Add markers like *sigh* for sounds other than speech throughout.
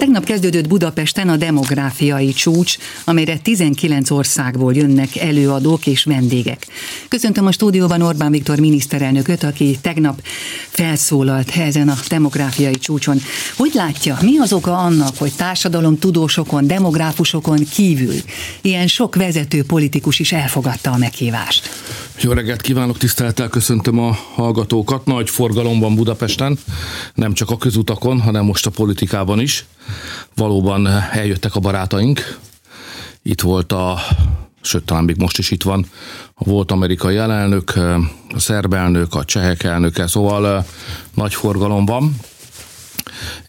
Tegnap kezdődött Budapesten a demográfiai csúcs, amelyre 19 országból jönnek előadók és vendégek. Köszöntöm a stúdióban Orbán Viktor miniszterelnököt, aki tegnap felszólalt ezen a demográfiai csúcson. Hogy látja, mi az oka annak, hogy társadalom tudósokon, demográfusokon kívül ilyen sok vezető politikus is elfogadta a meghívást? Jó reggelt kívánok, tisztelettel köszöntöm a hallgatókat. Nagy forgalom van Budapesten, nem csak a közutakon, hanem most a politikában is. Valóban eljöttek a barátaink. Itt volt a, sőt talán még most is itt van, a volt amerikai elnök, a szerb elnök, a csehek elnöke, szóval nagy forgalom van.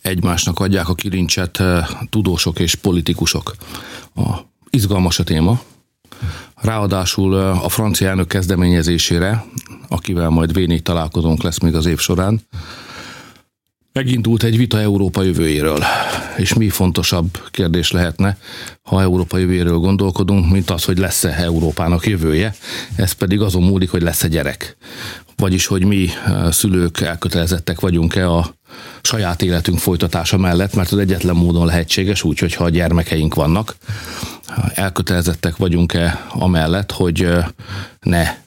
Egymásnak adják a kilincset tudósok és politikusok. A izgalmas a téma, Ráadásul a francia elnök kezdeményezésére, akivel majd v találkozónk lesz még az év során, megindult egy vita Európa jövőjéről. És mi fontosabb kérdés lehetne, ha Európa jövőjéről gondolkodunk, mint az, hogy lesz-e Európának jövője, ez pedig azon múlik, hogy lesz-e gyerek. Vagyis, hogy mi szülők elkötelezettek vagyunk-e a saját életünk folytatása mellett, mert az egyetlen módon lehetséges, úgyhogy ha gyermekeink vannak, elkötelezettek vagyunk-e amellett, hogy ne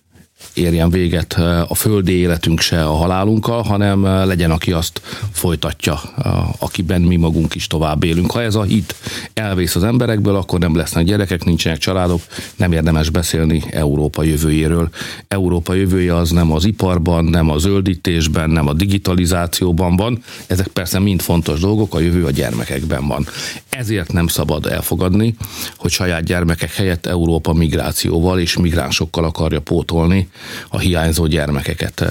érjen véget a földi életünk se a halálunkkal, hanem legyen, aki azt folytatja, akiben mi magunk is tovább élünk. Ha ez a hit elvész az emberekből, akkor nem lesznek gyerekek, nincsenek családok, nem érdemes beszélni Európa jövőjéről. Európa jövője az nem az iparban, nem a zöldítésben, nem a digitalizációban van. Ezek persze mind fontos dolgok, a jövő a gyermekekben van. Ezért nem szabad elfogadni, hogy saját gyermekek helyett Európa migrációval és migránsokkal akarja pótolni a hiányzó gyermekeket.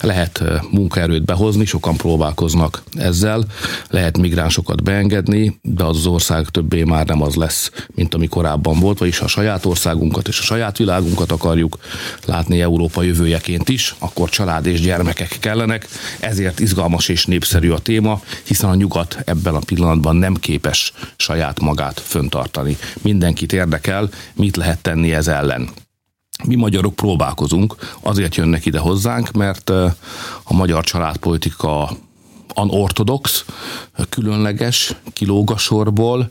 Lehet munkaerőt behozni, sokan próbálkoznak ezzel, lehet migránsokat beengedni, de az, az ország többé már nem az lesz, mint ami korábban volt, vagyis ha a saját országunkat és a saját világunkat akarjuk látni Európa jövőjeként is, akkor család és gyermekek kellenek, ezért izgalmas és népszerű a téma, hiszen a nyugat ebben a pillanatban nem képes saját magát föntartani. Mindenkit érdekel, mit lehet tenni ez ellen. Mi magyarok próbálkozunk, azért jönnek ide hozzánk, mert a magyar családpolitika anortodox, különleges, kilóg a sorból,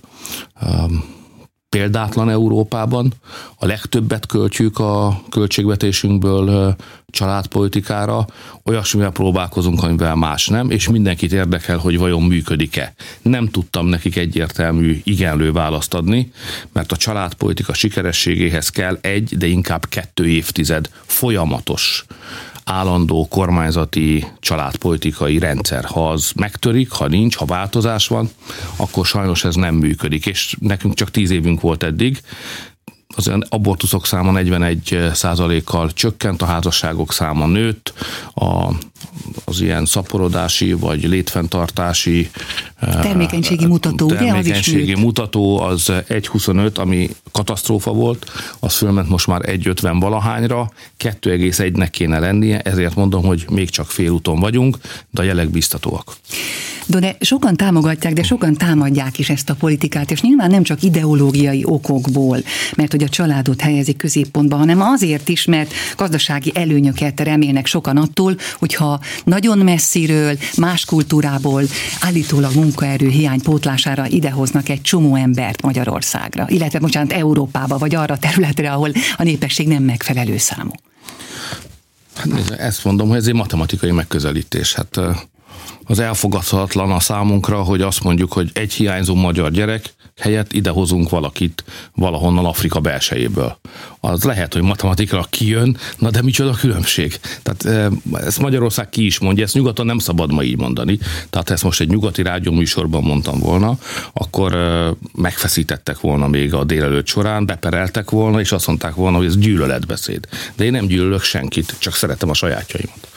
példátlan Európában. A legtöbbet költjük a költségvetésünkből családpolitikára, olyasmivel próbálkozunk, amivel más nem, és mindenkit érdekel, hogy vajon működik-e. Nem tudtam nekik egyértelmű igenlő választ adni, mert a családpolitika sikerességéhez kell egy, de inkább kettő évtized folyamatos állandó kormányzati családpolitikai rendszer. Ha az megtörik, ha nincs, ha változás van, akkor sajnos ez nem működik, és nekünk csak tíz évünk volt eddig, az abortuszok száma 41 százalékkal csökkent, a házasságok száma nőtt, a, az ilyen szaporodási vagy létfenntartási termékenységi mutató, termékenységi ugye, az mutató az 1,25, ami katasztrófa volt, az fölment most már 1,50 valahányra, 2,1-nek kéne lennie, ezért mondom, hogy még csak félúton vagyunk, de a jelek biztatóak. De sokan támogatják, de sokan támadják is ezt a politikát, és nyilván nem csak ideológiai okokból, mert hogy a családot helyezik középpontba, hanem azért is, mert gazdasági előnyöket remélnek sokan attól, hogyha nagyon messziről, más kultúrából állítólag munkaerő hiány pótlására idehoznak egy csomó embert Magyarországra, illetve bocsánat, Európába, vagy arra a területre, ahol a népesség nem megfelelő számú. Hát ezt mondom, hogy ez egy matematikai megközelítés. Hát az elfogadhatatlan a számunkra, hogy azt mondjuk, hogy egy hiányzó magyar gyerek helyett idehozunk valakit valahonnan Afrika belsejéből. Az lehet, hogy matematikra kijön, na de micsoda különbség. Tehát ezt Magyarország ki is mondja, ezt nyugaton nem szabad ma így mondani. Tehát ezt most egy nyugati rádió műsorban mondtam volna, akkor megfeszítettek volna még a délelőtt során, bepereltek volna, és azt mondták volna, hogy ez gyűlöletbeszéd. De én nem gyűlölök senkit, csak szeretem a sajátjaimat.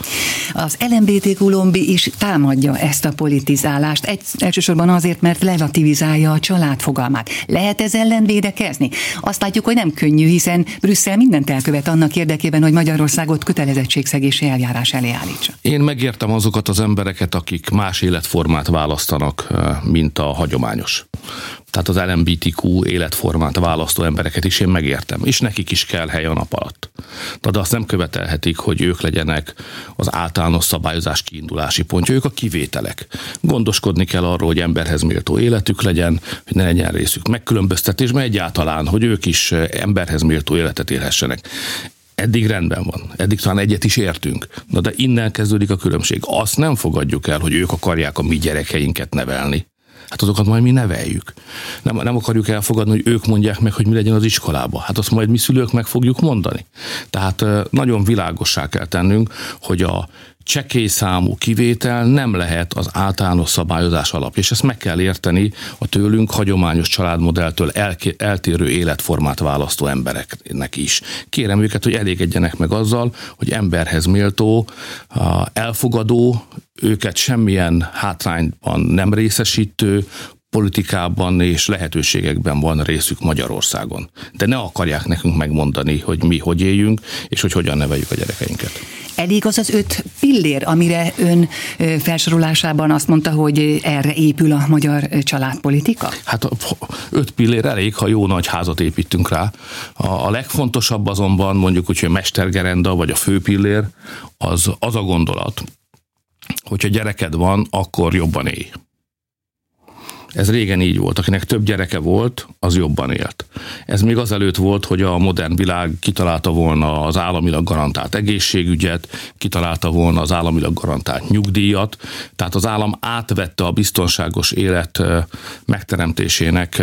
Az LMBTQ lombi is támadja ezt a politizálást, egy, elsősorban azért, mert relativizálja a család fogalmát. Lehet ez ellen védekezni? Azt látjuk, hogy nem könnyű, hiszen Brüsszel mindent elkövet annak érdekében, hogy Magyarországot kötelezettségszegési eljárás elé állítsa. Én megértem azokat az embereket, akik más életformát választanak, mint a hagyományos. Tehát az LMBTQ életformát választó embereket is én megértem, és nekik is kell hely a nap alatt. De azt nem követelhetik, hogy ők legyenek az általános szabályozás kiindulási pontja, ők a kivételek. Gondoskodni kell arról, hogy emberhez méltó életük legyen, hogy ne legyen részük megkülönböztetésben egyáltalán, hogy ők is emberhez méltó életet élhessenek eddig rendben van, eddig talán egyet is értünk. Na de innen kezdődik a különbség. Azt nem fogadjuk el, hogy ők akarják a mi gyerekeinket nevelni. Hát azokat majd mi neveljük. Nem, nem akarjuk elfogadni, hogy ők mondják meg, hogy mi legyen az iskolába. Hát azt majd mi szülők meg fogjuk mondani. Tehát nagyon világossá kell tennünk, hogy a csekély kivétel nem lehet az általános szabályozás alapja, és ezt meg kell érteni a tőlünk hagyományos családmodelltől eltérő életformát választó embereknek is. Kérem őket, hogy elégedjenek meg azzal, hogy emberhez méltó, elfogadó, őket semmilyen hátrányban nem részesítő, politikában és lehetőségekben van részük Magyarországon. De ne akarják nekünk megmondani, hogy mi hogy éljünk, és hogy hogyan neveljük a gyerekeinket. Elég az az öt pillér, amire ön felsorolásában azt mondta, hogy erre épül a magyar családpolitika? Hát öt pillér elég, ha jó nagy házat építünk rá. A legfontosabb azonban mondjuk úgy, hogy a mestergerenda vagy a főpillér, az, az a gondolat, hogyha gyereked van, akkor jobban élj. Ez régen így volt. Akinek több gyereke volt, az jobban élt. Ez még azelőtt volt, hogy a modern világ kitalálta volna az államilag garantált egészségügyet, kitalálta volna az államilag garantált nyugdíjat, tehát az állam átvette a biztonságos élet megteremtésének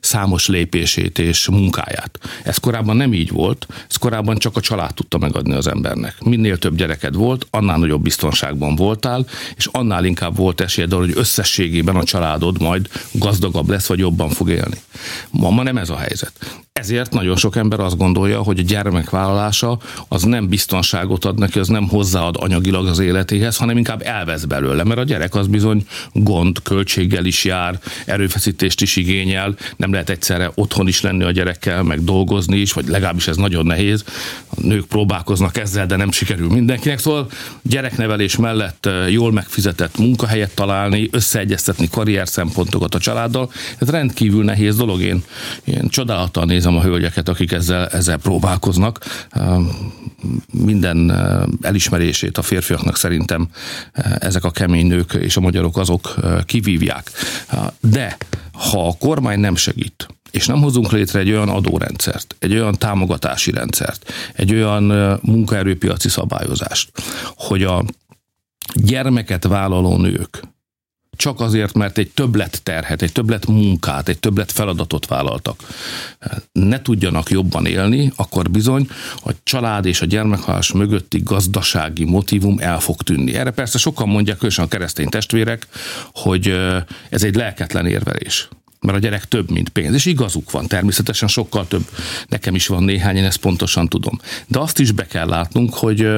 számos lépését és munkáját. Ez korábban nem így volt, ez korábban csak a család tudta megadni az embernek. Minél több gyereked volt, annál nagyobb biztonságban voltál, és annál inkább volt esélyed arra, hogy összességében a családod majd gazdagabb lesz, vagy jobban fog élni. Ma, ma nem ez a helyzet. Ezért nagyon sok ember azt gondolja, hogy a gyermekvállalása az nem biztonságot ad neki, az nem hozzáad anyagilag az életéhez, hanem inkább elvesz belőle, mert a gyerek az bizony gond, költséggel is jár, erőfeszítést is igényel, nem lehet egyszerre otthon is lenni a gyerekkel, meg dolgozni is, vagy legalábbis ez nagyon nehéz. A nők próbálkoznak ezzel, de nem sikerül mindenkinek. Szóval gyereknevelés mellett jól megfizetett munkahelyet találni, összeegyeztetni karrier szempontokat a családdal, ez rendkívül nehéz dolog. Én, én csodálattal nézem a hölgyeket, akik ezzel, ezzel próbálkoznak. Minden elismerését a férfiaknak szerintem ezek a kemény nők és a magyarok azok kivívják. De ha a kormány nem segít, és nem hozunk létre egy olyan adórendszert, egy olyan támogatási rendszert, egy olyan munkaerőpiaci szabályozást, hogy a gyermeket vállaló nők csak azért, mert egy többlet terhet, egy többlet munkát, egy többlet feladatot vállaltak, ne tudjanak jobban élni, akkor bizony a család és a gyermekhálás mögötti gazdasági motivum el fog tűnni. Erre persze sokan mondják, különösen a keresztény testvérek, hogy ez egy lelketlen érvelés mert a gyerek több, mint pénz. És igazuk van, természetesen sokkal több. Nekem is van néhány, én ezt pontosan tudom. De azt is be kell látnunk, hogy,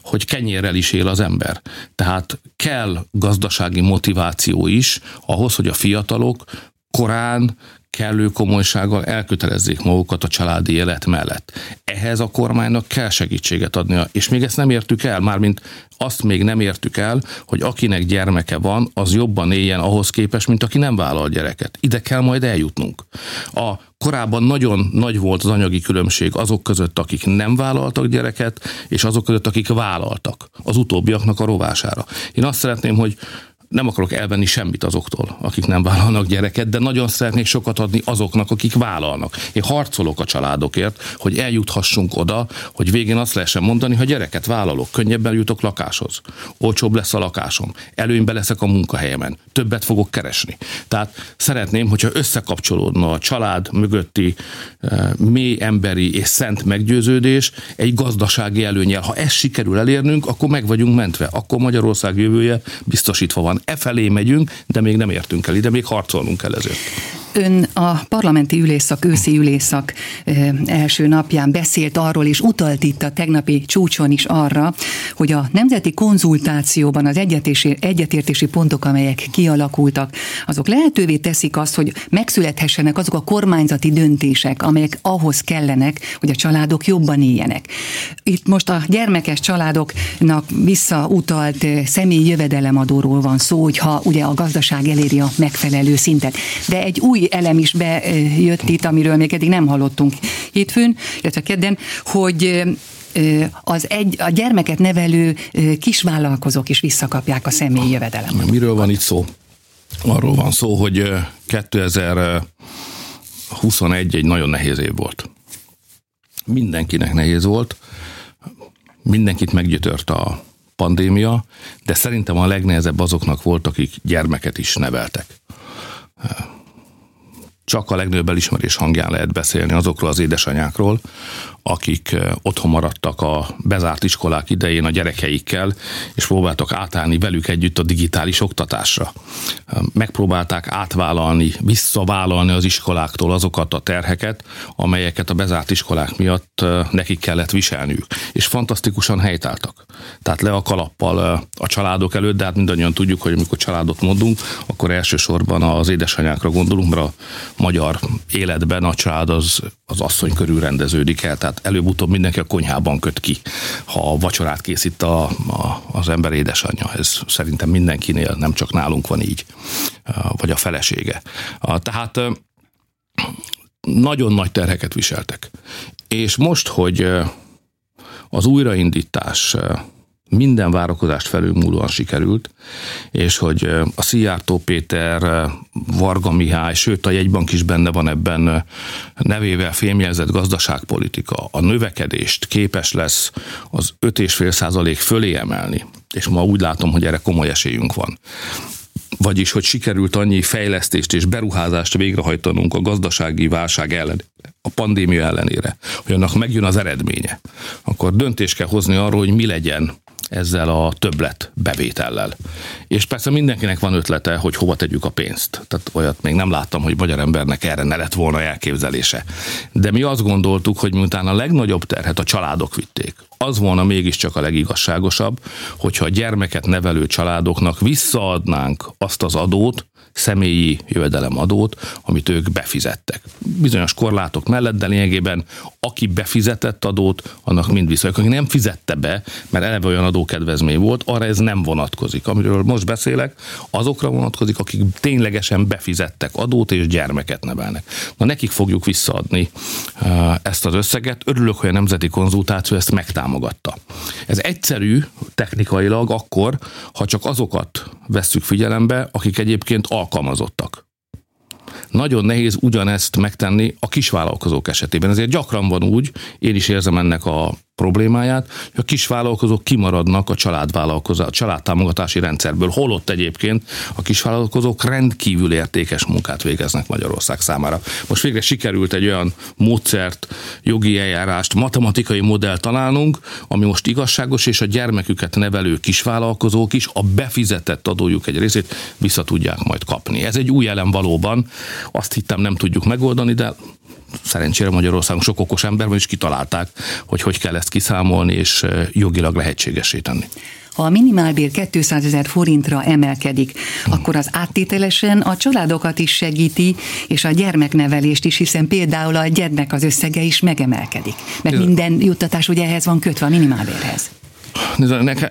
hogy kenyérrel is él az ember. Tehát kell gazdasági motiváció is ahhoz, hogy a fiatalok korán kellő komolysággal elkötelezzék magukat a családi élet mellett. Ehhez a kormánynak kell segítséget adnia, és még ezt nem értük el, mármint azt még nem értük el, hogy akinek gyermeke van, az jobban éljen ahhoz képest, mint aki nem vállal gyereket. Ide kell majd eljutnunk. A korábban nagyon nagy volt az anyagi különbség azok között, akik nem vállaltak gyereket, és azok között, akik vállaltak. Az utóbbiaknak a rovására. Én azt szeretném, hogy nem akarok elvenni semmit azoktól, akik nem vállalnak gyereket, de nagyon szeretnék sokat adni azoknak, akik vállalnak. Én harcolok a családokért, hogy eljuthassunk oda, hogy végén azt lehessen mondani, ha gyereket vállalok, könnyebben jutok lakáshoz, olcsóbb lesz a lakásom, előnybe leszek a munkahelyemen, többet fogok keresni. Tehát szeretném, hogyha összekapcsolódna a család mögötti e, mély emberi és szent meggyőződés egy gazdasági előnyel. Ha ezt sikerül elérnünk, akkor meg vagyunk mentve, akkor Magyarország jövője biztosítva van e felé megyünk, de még nem értünk el ide, még harcolnunk kell ezért. Ön a parlamenti ülésszak, őszi ülésszak első napján beszélt arról, és utalt itt a tegnapi csúcson is arra, hogy a nemzeti konzultációban az egyetési, egyetértési pontok, amelyek kialakultak, azok lehetővé teszik azt, hogy megszülethessenek azok a kormányzati döntések, amelyek ahhoz kellenek, hogy a családok jobban éljenek. Itt most a gyermekes családoknak visszautalt személyi jövedelemadóról van szó, hogyha ugye a gazdaság eléri a megfelelő szintet. De egy új elem is bejött itt, amiről még eddig nem hallottunk hétfőn, illetve kedden, hogy az egy, a gyermeket nevelő kisvállalkozók is visszakapják a személyi jövedelemet. Miről van itt szó? Arról van szó, hogy 2021 egy nagyon nehéz év volt. Mindenkinek nehéz volt, mindenkit meggyötört a pandémia, de szerintem a legnehezebb azoknak volt, akik gyermeket is neveltek csak a legnagyobb elismerés hangján lehet beszélni azokról az édesanyákról, akik otthon maradtak a bezárt iskolák idején a gyerekeikkel, és próbáltak átállni velük együtt a digitális oktatásra. Megpróbálták átvállalni, visszavállalni az iskoláktól azokat a terheket, amelyeket a bezárt iskolák miatt nekik kellett viselniük. És fantasztikusan helytáltak. Tehát le a kalappal a családok előtt, de hát mindannyian tudjuk, hogy amikor családot mondunk, akkor elsősorban az édesanyákra gondolunk, mert a magyar életben a család az, az asszony körül rendeződik el, tehát előbb-utóbb mindenki a konyhában köt ki, ha a vacsorát készít a, a, az ember édesanyja. Ez szerintem mindenkinél, nem csak nálunk van így, vagy a felesége. Tehát nagyon nagy terheket viseltek. És most, hogy az újraindítás minden várakozást felülmúlóan sikerült, és hogy a Szijjártó Péter, Varga Mihály, sőt a jegybank is benne van ebben nevével fémjelzett gazdaságpolitika, a növekedést képes lesz az 5,5 százalék fölé emelni, és ma úgy látom, hogy erre komoly esélyünk van. Vagyis hogy sikerült annyi fejlesztést és beruházást végrehajtanunk a gazdasági válság ellen, a pandémia ellenére, hogy annak megjön az eredménye, akkor döntést kell hozni arról, hogy mi legyen ezzel a többlet bevétellel. És persze mindenkinek van ötlete, hogy hova tegyük a pénzt. Tehát olyat még nem láttam, hogy magyar embernek erre ne lett volna elképzelése. De mi azt gondoltuk, hogy miután a legnagyobb terhet a családok vitték, az volna mégiscsak a legigazságosabb, hogyha a gyermeket nevelő családoknak visszaadnánk azt az adót, személyi jövedelemadót, amit ők befizettek. Bizonyos korlátok mellett, de lényegében aki befizetett adót, annak mind vissza. Aki nem fizette be, mert eleve olyan adókedvezmény volt, arra ez nem vonatkozik. Amiről most beszélek, azokra vonatkozik, akik ténylegesen befizettek adót és gyermeket nevelnek. Na nekik fogjuk visszaadni uh, ezt az összeget. Örülök, hogy a Nemzeti Konzultáció ezt megtámogatta. Ez egyszerű technikailag akkor, ha csak azokat vesszük figyelembe, akik egyébként alkalmazottak. Nagyon nehéz ugyanezt megtenni a kisvállalkozók esetében. Ezért gyakran van úgy, én is érzem ennek a problémáját, hogy a kisvállalkozók kimaradnak a családvállalkozás, a családtámogatási rendszerből, holott egyébként a kisvállalkozók rendkívül értékes munkát végeznek Magyarország számára. Most végre sikerült egy olyan módszert, jogi eljárást, matematikai modell találnunk, ami most igazságos, és a gyermeküket nevelő kisvállalkozók is a befizetett adójuk egy részét vissza tudják majd kapni. Ez egy új elem valóban, azt hittem nem tudjuk megoldani, de szerencsére Magyarországon sok okos ember van, és kitalálták, hogy hogy kell ezt kiszámolni, és jogilag lehetségesé tenni. Ha a minimálbér 200 ezer forintra emelkedik, akkor az áttételesen a családokat is segíti, és a gyermeknevelést is, hiszen például a gyermek az összege is megemelkedik. Mert minden juttatás ugye ehhez van kötve a minimálbérhez.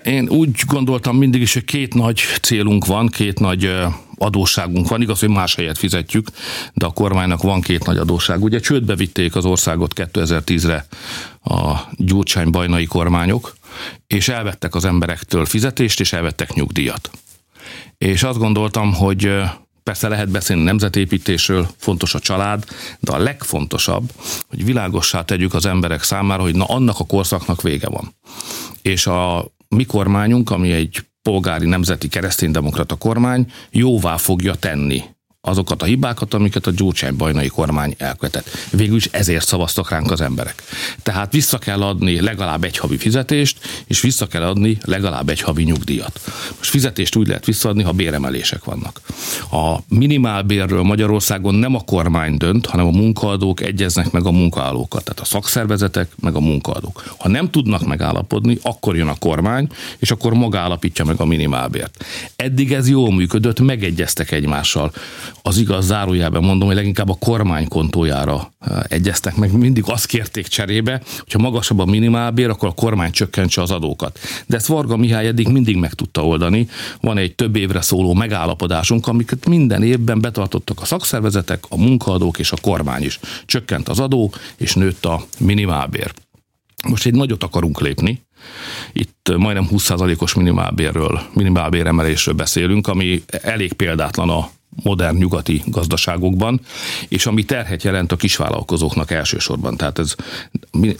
Én úgy gondoltam mindig is, hogy két nagy célunk van, két nagy adósságunk van. Igaz, hogy más helyet fizetjük, de a kormánynak van két nagy adósság. Ugye csődbe vitték az országot 2010-re a gyurcsány-bajnai kormányok, és elvettek az emberektől fizetést, és elvettek nyugdíjat. És azt gondoltam, hogy Persze lehet beszélni nemzetépítésről, fontos a család, de a legfontosabb, hogy világossá tegyük az emberek számára, hogy na annak a korszaknak vége van. És a mi kormányunk, ami egy polgári nemzeti kereszténydemokrata kormány jóvá fogja tenni azokat a hibákat, amiket a Gyurcsány bajnai kormány elkövetett. Végül is ezért szavaztak ránk az emberek. Tehát vissza kell adni legalább egy havi fizetést, és vissza kell adni legalább egy havi nyugdíjat. Most fizetést úgy lehet visszaadni, ha béremelések vannak. A minimálbérről Magyarországon nem a kormány dönt, hanem a munkaadók egyeznek meg a munkaállókat, tehát a szakszervezetek meg a munkaadók. Ha nem tudnak megállapodni, akkor jön a kormány, és akkor maga állapítja meg a minimálbért. Eddig ez jól működött, megegyeztek egymással az igaz zárójában mondom, hogy leginkább a kormány kontójára eh, egyeztek meg. Mindig azt kérték cserébe, hogyha magasabb a minimálbér, akkor a kormány csökkentse az adókat. De ezt Varga Mihály eddig mindig meg tudta oldani. Van egy több évre szóló megállapodásunk, amiket minden évben betartottak a szakszervezetek, a munkaadók és a kormány is. Csökkent az adó, és nőtt a minimálbér. Most egy nagyot akarunk lépni, itt majdnem 20%-os minimálbérről, minimálbéremelésről beszélünk, ami elég példátlan a modern nyugati gazdaságokban, és ami terhet jelent a kisvállalkozóknak elsősorban. Tehát ez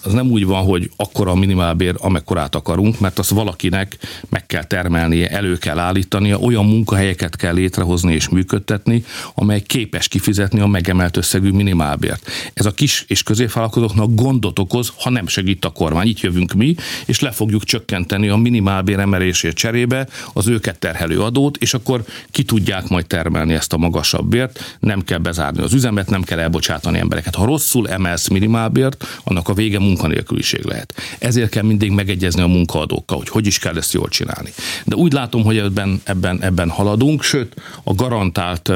az nem úgy van, hogy akkora a minimálbér, amekkorát akarunk, mert azt valakinek meg kell termelnie, elő kell állítania, olyan munkahelyeket kell létrehozni és működtetni, amely képes kifizetni a megemelt összegű minimálbért. Ez a kis és középvállalkozóknak gondot okoz, ha nem segít a kormány. Itt jövünk mi, és le fogjuk csökkenteni a minimálbér emelését cserébe az őket terhelő adót, és akkor ki tudják majd termelni ezt a magasabb bért, nem kell bezárni az üzemet, nem kell elbocsátani embereket. Ha rosszul emelsz minimálbért, annak a vége munkanélküliség lehet. Ezért kell mindig megegyezni a munkaadókkal, hogy hogy is kell ezt jól csinálni. De úgy látom, hogy ebben, ebben, ebben haladunk, sőt a garantált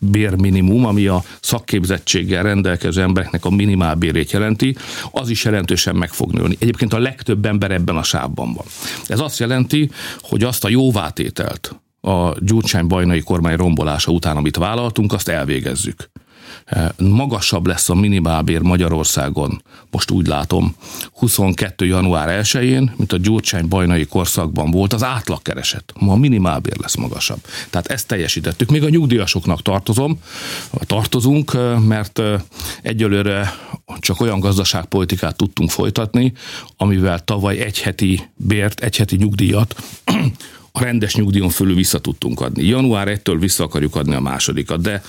bérminimum, ami a szakképzettséggel rendelkező embereknek a minimálbérét jelenti, az is jelentősen meg fog nőni. Egyébként a legtöbb ember ebben a sávban van. Ez azt jelenti, hogy azt a jóvátételt, a Gyurcsány bajnai kormány rombolása után, amit vállaltunk, azt elvégezzük. E, magasabb lesz a minimálbér Magyarországon, most úgy látom, 22. január 1-én, mint a Gyurcsány bajnai korszakban volt az átlagkereset. Ma a minimálbér lesz magasabb. Tehát ezt teljesítettük. Még a nyugdíjasoknak tartozom, tartozunk, e, mert e, egyelőre csak olyan gazdaságpolitikát tudtunk folytatni, amivel tavaly egy heti bért, egy heti nyugdíjat rendes nyugdíjon fölül vissza tudtunk adni. Január 1-től vissza akarjuk adni a másodikat, de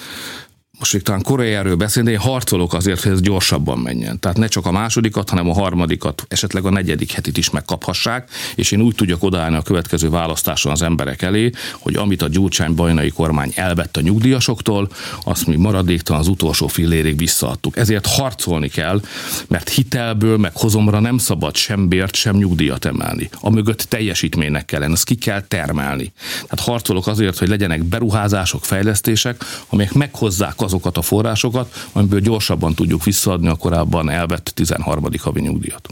most még talán korai erről beszélni, de én harcolok azért, hogy ez gyorsabban menjen. Tehát ne csak a másodikat, hanem a harmadikat, esetleg a negyedik hetit is megkaphassák, és én úgy tudjak odaállni a következő választáson az emberek elé, hogy amit a Gyurcsány bajnai kormány elvett a nyugdíjasoktól, azt mi maradéktalan az utolsó fillérig visszaadtuk. Ezért harcolni kell, mert hitelből, meg hozomra nem szabad sem bért, sem nyugdíjat emelni. A mögött teljesítménynek kellene, ezt ki kell termelni. Tehát harcolok azért, hogy legyenek beruházások, fejlesztések, amelyek meghozzák azokat a forrásokat, amiből gyorsabban tudjuk visszaadni a korábban elvett 13. havi nyugdíjat.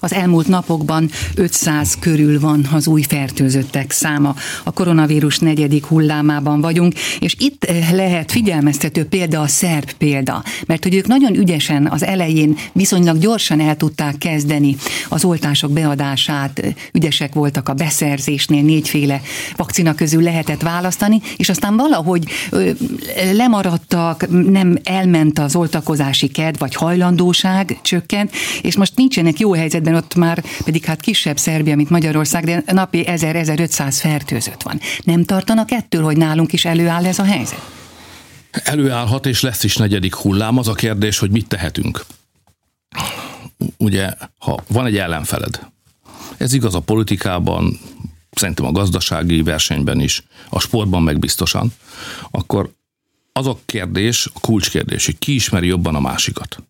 Az elmúlt napokban 500 körül van az új fertőzöttek száma. A koronavírus negyedik hullámában vagyunk, és itt eh, lehet figyelmeztető példa a szerb példa, mert hogy ők nagyon ügyesen az elején viszonylag gyorsan el tudták kezdeni az oltások beadását, ügyesek voltak a beszerzésnél, négyféle vakcina közül lehetett választani, és aztán valahogy lemaradtak, nem elment az oltakozási kedv, vagy hajlandóság csökkent, és most nincsenek jó jó helyzetben, ott már pedig hát kisebb Szerbia, mint Magyarország, de napi 1000-1500 fertőzött van. Nem tartanak ettől, hogy nálunk is előáll ez a helyzet? Előállhat, és lesz is negyedik hullám. Az a kérdés, hogy mit tehetünk. Ugye, ha van egy ellenfeled, ez igaz a politikában, szerintem a gazdasági versenyben is, a sportban meg biztosan, akkor az a kérdés, a kulcskérdés, hogy ki ismeri jobban a másikat.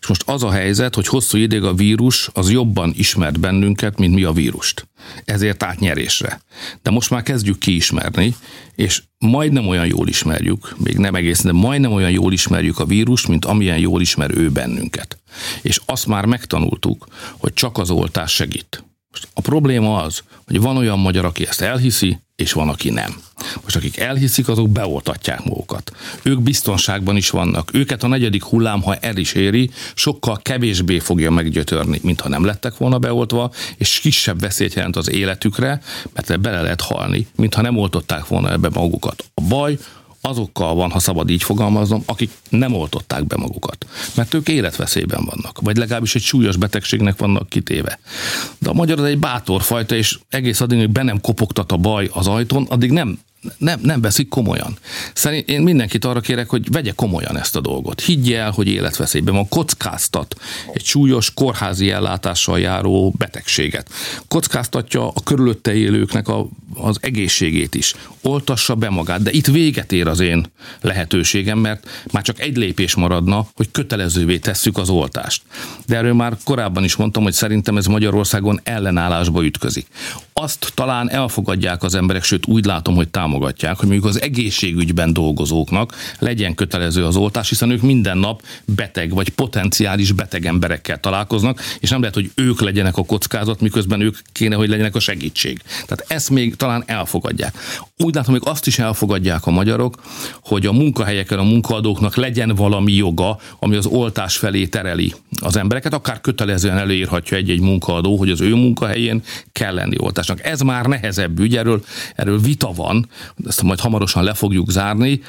És most az a helyzet, hogy hosszú ideig a vírus az jobban ismert bennünket, mint mi a vírust. Ezért átnyerésre. De most már kezdjük kiismerni, és majdnem olyan jól ismerjük, még nem egészen, de majdnem olyan jól ismerjük a vírust, mint amilyen jól ismer ő bennünket. És azt már megtanultuk, hogy csak az oltás segít. Most a probléma az, hogy van olyan magyar, aki ezt elhiszi, és van, aki nem. Most akik elhiszik, azok beoltatják magukat. Ők biztonságban is vannak. Őket a negyedik hullám, ha el is éri, sokkal kevésbé fogja meggyötörni, mint ha nem lettek volna beoltva, és kisebb veszélyt jelent az életükre, mert bele lehet halni, mint ha nem oltották volna ebbe magukat. A baj, azokkal van, ha szabad így fogalmaznom, akik nem oltották be magukat. Mert ők életveszélyben vannak, vagy legalábbis egy súlyos betegségnek vannak kitéve. De a magyar az egy bátor fajta, és egész addig, hogy be nem kopogtat a baj az ajtón, addig nem nem, nem veszik komolyan. Szerint én mindenkit arra kérek, hogy vegye komolyan ezt a dolgot. Higgye el, hogy életveszélyben van. Kockáztat egy súlyos kórházi ellátással járó betegséget. Kockáztatja a körülötte élőknek a, az egészségét is. Oltassa be magát, de itt véget ér az én lehetőségem, mert már csak egy lépés maradna, hogy kötelezővé tesszük az oltást. De erről már korábban is mondtam, hogy szerintem ez Magyarországon ellenállásba ütközik. Azt talán elfogadják az emberek, sőt úgy látom, hogy támogatják, hogy mondjuk az egészségügyben dolgozóknak legyen kötelező az oltás, hiszen ők minden nap beteg vagy potenciális beteg emberekkel találkoznak, és nem lehet, hogy ők legyenek a kockázat, miközben ők kéne, hogy legyenek a segítség. Tehát ezt még talán elfogadják. Úgy látom, hogy azt is elfogadják a magyarok, hogy a munkahelyeken a munkaadóknak legyen valami joga, ami az oltás felé tereli az embereket, akár kötelezően előírhatja egy-egy munkaadó, hogy az ő munkahelyén kell lenni oltásnak. Ez már nehezebb ügy, erről, erről vita van, ezt majd hamarosan le fogjuk zárni,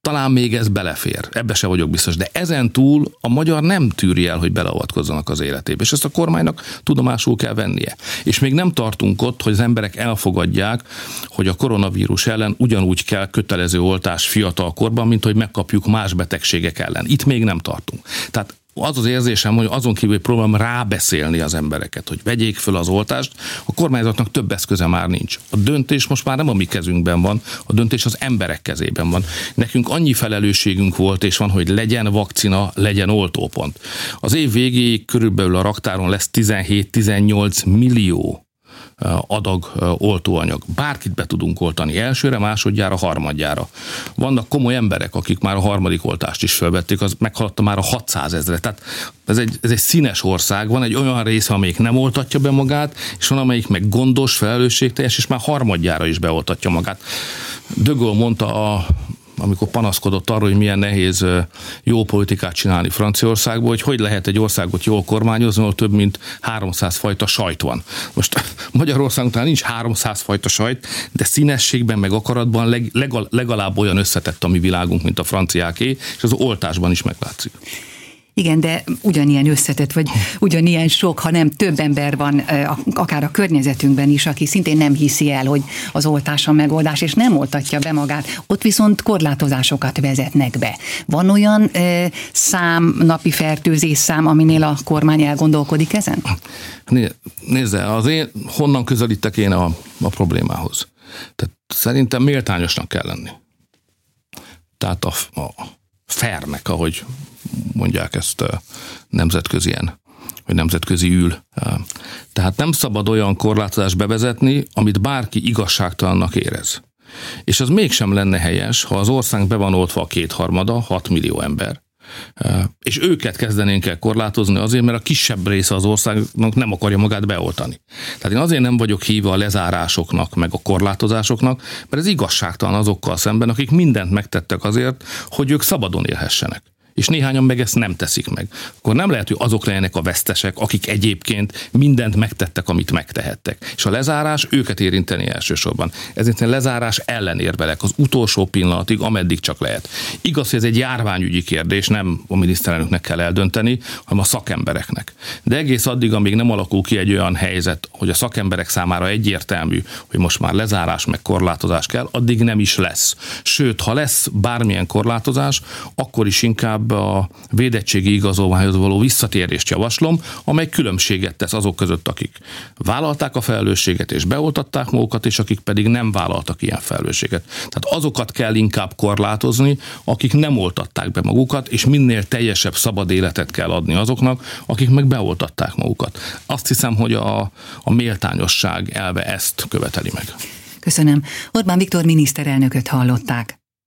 talán még ez belefér, ebbe se vagyok biztos, de ezen túl a magyar nem tűri el, hogy beleavatkozzanak az életébe, és ezt a kormánynak tudomásul kell vennie. És még nem tartunk ott, hogy az emberek elfogadják, hogy a koronavírus ellen ugyanúgy kell kötelező oltás fiatal korban, mint hogy megkapjuk más betegségek ellen. Itt még nem tartunk. Tehát az az érzésem, hogy azon kívül próbálom rábeszélni az embereket, hogy vegyék föl az oltást, a kormányzatnak több eszköze már nincs. A döntés most már nem a mi kezünkben van, a döntés az emberek kezében van. Nekünk annyi felelősségünk volt és van, hogy legyen vakcina, legyen oltópont. Az év végéig körülbelül a raktáron lesz 17-18 millió adag oltóanyag. Bárkit be tudunk oltani elsőre, másodjára, harmadjára. Vannak komoly emberek, akik már a harmadik oltást is felvették, az meghaladta már a 600 ezre. Tehát ez egy, ez egy színes ország, van egy olyan része, amelyik nem oltatja be magát, és van amelyik meg gondos, felelősségteljes, és már harmadjára is beoltatja magát. Dögöl mondta a amikor panaszkodott arról, hogy milyen nehéz jó politikát csinálni Franciaországból, hogy hogy lehet egy országot jól kormányozni, ahol több mint 300 fajta sajt van. Most *laughs* Magyarországon talán nincs 300 fajta sajt, de színességben meg akaratban leg, legalább olyan összetett a mi világunk, mint a franciáké, és az oltásban is meglátszik. Igen, de ugyanilyen összetett, vagy ugyanilyen sok, ha nem több ember van, akár a környezetünkben is, aki szintén nem hiszi el, hogy az oltás a megoldás, és nem oltatja be magát. Ott viszont korlátozásokat vezetnek be. Van olyan szám, napi fertőzés szám, aminél a kormány elgondolkodik ezen? Nézze, az én honnan közelítek én a, a problémához. Tehát szerintem méltányosnak kell lenni. Tehát a, a fairnek, ahogy mondják ezt nemzetközien, vagy nemzetközi ül. Tehát nem szabad olyan korlátozást bevezetni, amit bárki igazságtalannak érez. És az mégsem lenne helyes, ha az ország be van oltva a kétharmada, 6 millió ember, és őket kezdenénk el korlátozni azért, mert a kisebb része az országnak nem akarja magát beoltani. Tehát én azért nem vagyok híva a lezárásoknak, meg a korlátozásoknak, mert ez igazságtalan azokkal szemben, akik mindent megtettek azért, hogy ők szabadon élhessenek és néhányan meg ezt nem teszik meg. Akkor nem lehet, hogy azok legyenek a vesztesek, akik egyébként mindent megtettek, amit megtehettek. És a lezárás őket érinteni elsősorban. Ezért a lezárás ellen érvelek az utolsó pillanatig, ameddig csak lehet. Igaz, hogy ez egy járványügyi kérdés, nem a miniszterelnöknek kell eldönteni, hanem a szakembereknek. De egész addig, amíg nem alakul ki egy olyan helyzet, hogy a szakemberek számára egyértelmű, hogy most már lezárás meg korlátozás kell, addig nem is lesz. Sőt, ha lesz bármilyen korlátozás, akkor is inkább inkább a védettségi igazolványhoz való visszatérést javaslom, amely különbséget tesz azok között, akik vállalták a felelősséget és beoltatták magukat, és akik pedig nem vállaltak ilyen felelősséget. Tehát azokat kell inkább korlátozni, akik nem oltatták be magukat, és minél teljesebb szabad életet kell adni azoknak, akik meg beoltatták magukat. Azt hiszem, hogy a, a méltányosság elve ezt követeli meg. Köszönöm. Orbán Viktor miniszterelnököt hallották.